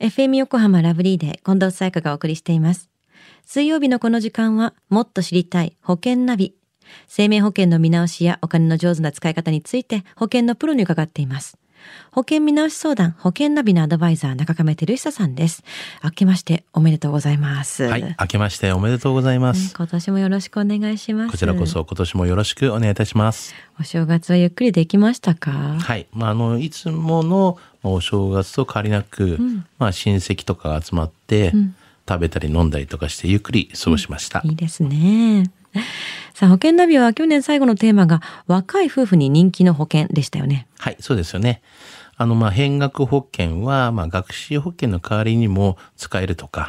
FM 横浜ラブリーで近藤沙耶香がお送りしています。水曜日のこの時間は、もっと知りたい保険ナビ。生命保険の見直しやお金の上手な使い方について保険のプロに伺っています。保険見直し相談、保険ナビのアドバイザー、中亀照久さんです。明けましておめでとうございます。はい、明けましておめでとうございまねす。今年もよろしくお願いします。こちらこ。そ今年もよろしくお願いいたします。お正月はゆっくりできましたか？はい、まああのいつものお正月と変わりなく、んまあ親戚とかが集まって、ん食べたり飲んだりとかしてゆっくり過ごしました。いいですね。さあ、保険ナビは去年最後のテーマが若い夫婦に人気の保険でしたよね。はい、そうですよね。あのまあ変額保険はまあ学資保険の代わりにも使えるとか、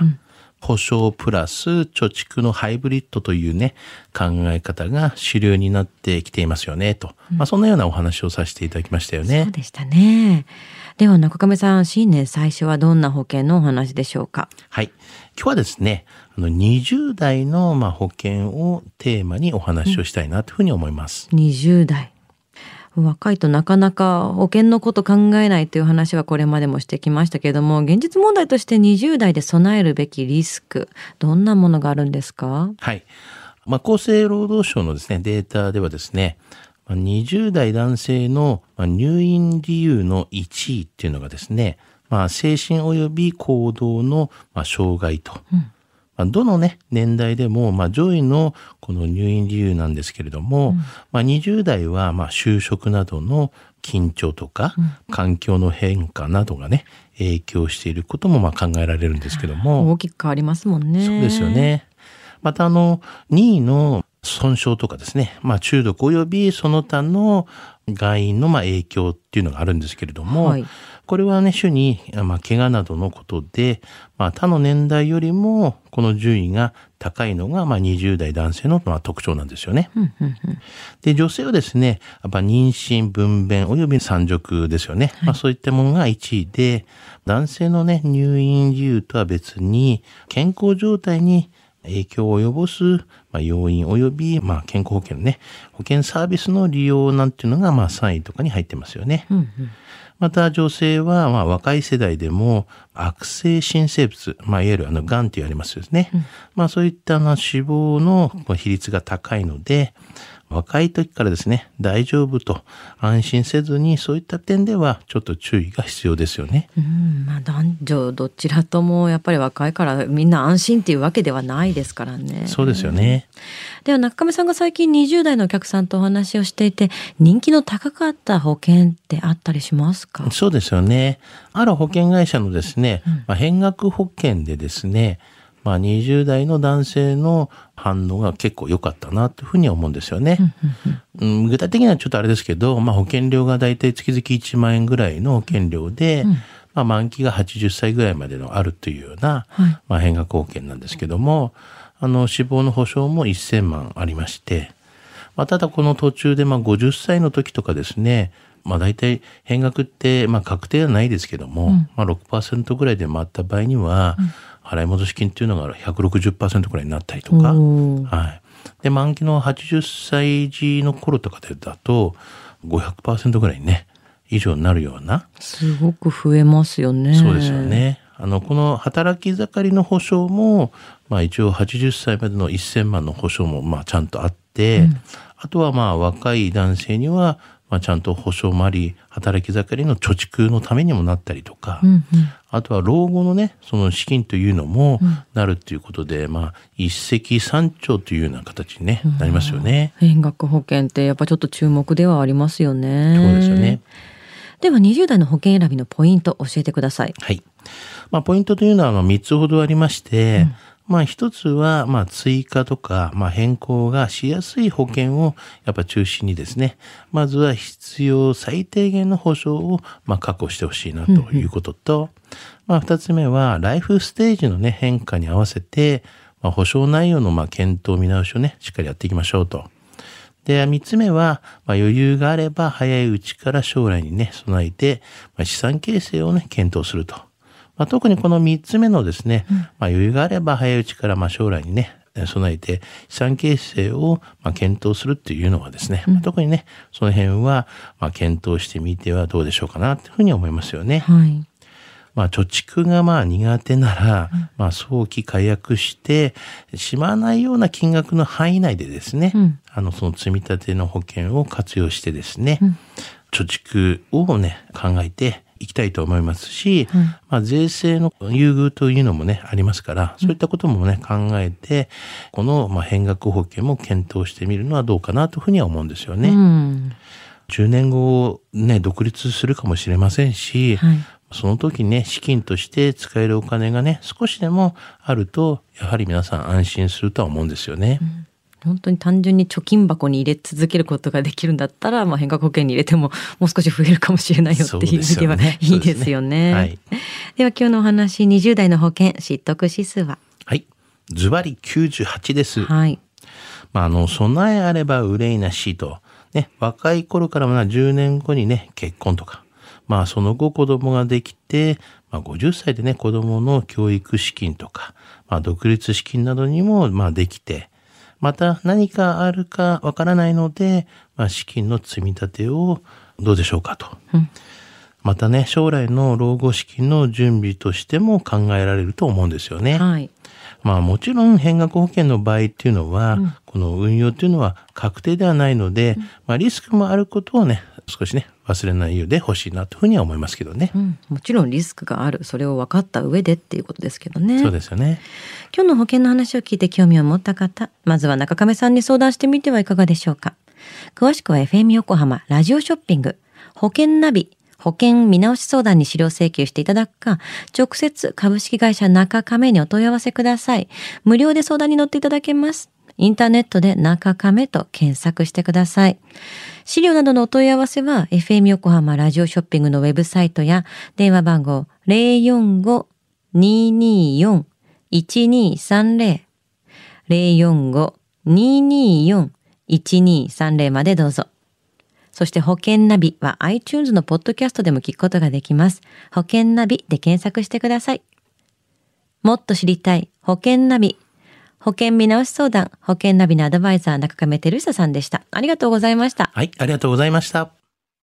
保証プラス貯蓄のハイブリッドというね考え方が主流になってきていますよねと、まあそんなようなお話をさせていただきましたよね。そうでしたね。では中亀さん、新年最初はどんな保険のお話でしょうか？はい。今日はですね、あの20代のまあ保険をテーマにお話をしたいなというふうに思います。?20 代。若いとなかなか保険のこと考えないという話はこれまでもしてきましたけれども、現実問題として20代で備えるべきリスク、どんなものがあるんですか？はい。まあ、厚生労働省のですね、データではですね、まあ20代男性のまあ入院理由の1位っていうのがですね、まあ、精神及び行動のまあ障害と。まあどのね、年代でも、まあ、上位のこの入院理由なんですけれども、まあ、20代は、まあ、就職などの緊張とか、環境の変化などがね、影響していることも、まあ、考えられるんですけども、大きく変わりますもんね。そうですよ。ね。またあの、2位の損傷とかですね、まあ中毒及びその他の外因のまあ影響っていうのがあるんですけれども、はいこれはね、主に、まあ、怪我などのことで、まあ、他の年代よりも、この順位が高いのが、まあ、20代男性の、まあ、特徴なんですよね。で、女性はですね、やっぱ妊娠、分娩及び産褥ですよね。まあそういったものが1位で、男性のね、入院理由とは別に、健康状態に影響を及ぼす、まあ、要因及び、まあ、健康保険のね、保険サービスの利用なんていうのが、まあ、3位とかに入ってますよね。うんうんまた女性は、まあ、若い世代でも悪性新生物、まあ、いわゆるあの、癌って言われますよね。まあ、そういったあの死亡のまあ比率が高いので、若い時からですね、大丈夫と安心せずに、そういった点ではちょっと注意が必要ですよね。うん、まあ男女どちらともやっぱり若いからみんな安心っていうわけではないですからね。そうですよね。では中亀さんが最近20代のお客さんとお話をしていて人気の高かった保険ってあったりしますか？そうですよね。ある保険会社のですね、まあ、変額保険でですね、まあ、20代の男性の反応が結構良かったなというふうに思うんですよね。うん具体的にはちょっとあれですけど、まあ、保険料がだいたい月々1万円ぐらいの保険料で、まあ、満期が80歳ぐらいまでのあるというような、はい。まあ、変額保険なんですけども、あの、死亡の保証も1000万ありまして、まあ、ただこの途中でまあ50歳の時とかですね、まあ大体変額ってまあ確定はないですけども、まあ6%ぐらいで回った場合には、払い戻し金っていうのが160%ぐらいになったりとか、はい。で、満期の80歳時の頃とかでだと、500%ぐらいね、以上になるような、すごく増えますよね。そうですよ。ね。あの、この働き盛りの保証も、まあ一応80歳までの1000万の保証も、まあちゃんとあって、あとはまあ若い男性には、まあちゃんと保証もあり、働き盛りの貯蓄のためにもなったりとか、うんうん。あとは老後のね、その資金というのもなるっていうことで、まあ一石三鳥というような形に、ねなりますよね。変額保険ってやっぱちょっと注目ではありますよね。そうですよね。。では20代の保険選びのポイント教えてください。はい。まあ、ポイントというのは、まあ、3つほどありまして、まあ、一つは、まあ、追加とか、まあ、変更がしやすい保険を、やっぱ中心にですね、まずは必要最低限の保障を、まあ、確保してほしいなということと、まあ、二つ目は、ライフステージのね、変化に合わせて、まあ、保証内容の、まあ、検討見直しをね、しっかりやっていきましょうと。で、三つ目は、まあ、余裕があれば早いうちから将来にね、備えて、まあ、資産形成をね、検討すると。まあ、特にこの三つ目のですね、まあ、余裕があれば早いうちから、まあ、将来にね、備えて資産形成をまあ検討するっていうのはですね、まあ特にね、その辺はまあ検討してみてはどうでしょうかなというふうに思いますよね。はい。まあ、貯蓄がまあ苦手なら、まあ、早期解約してしまわないような金額の範囲内でですね、うん。あのその積み立ての保険を活用してですね、うん。貯蓄をね考えていきたいと思いますし、うん。まあ、税制の優遇というのもねありますからそういったこともね考えてこのまあ変額保険も検討してみるのはどうかなというふうには思うんですよね。うん。10年後ね独立するかもしれませんし、はい。その時ね資金として使えるお金がね少しでもあるとやはり皆さん安心するとは思うんですよね。本当に単純に貯金箱に入れ続けることができるんだったら、まあ、変額保険に入れてももう少し増えるかもしれないよっていう意味ではそうですよねいいですよね。はい。では今日のお話20代の保険知得指数は？はい。ズバリ98です。はい。まあ、あの、備えあれば憂いなしと。ね、若い頃からまあ10年後にね、結婚とか。まあ、その後子供ができて、まあ、50歳でね、子供の教育資金とか、まあ、独立資金などにも、まあ、できて、また何かあるかわからないので、まあ、資金の積み立てをどうでしょうかと。うんまたね、将来の老後資金の準備としても考えられると思うんですよね。はい。まあもちろん変額保険の場合っていうのは、この運用っていうのは確定ではないので、まあリスクもあることをね、少しね、忘れないようで欲しいなというふうには思いますけどねう。ん、もちろんリスクがあるそれを分かった上でっていうことですけどね。そうですよね。今日の保険の話を聞いて興味を持った方、まずは中亀さんに相談してみてはいかがでしょうか。詳しくは FM 横浜ラジオショッピング保険ナビ保険見直し相談に資料請求していただくか、直接株式会社中亀にお問い合わせください。無料で相談に乗っていただけます。インターネットで中亀と検索してください。資料などのお問い合わせは FM 横浜ラジオショッピングのウェブサイトや電話番号045-224-1230 045-224-1230までどうぞ。そして保険ナビは iTunes のポッドキャストでも聞くことができます。保険ナビで検索してください。もっと知りたい保険ナビ。保険見直し相談、保険ナビのアドバイザー中亀照久さんでした。ありがとうございました。はい、ありがとうございました。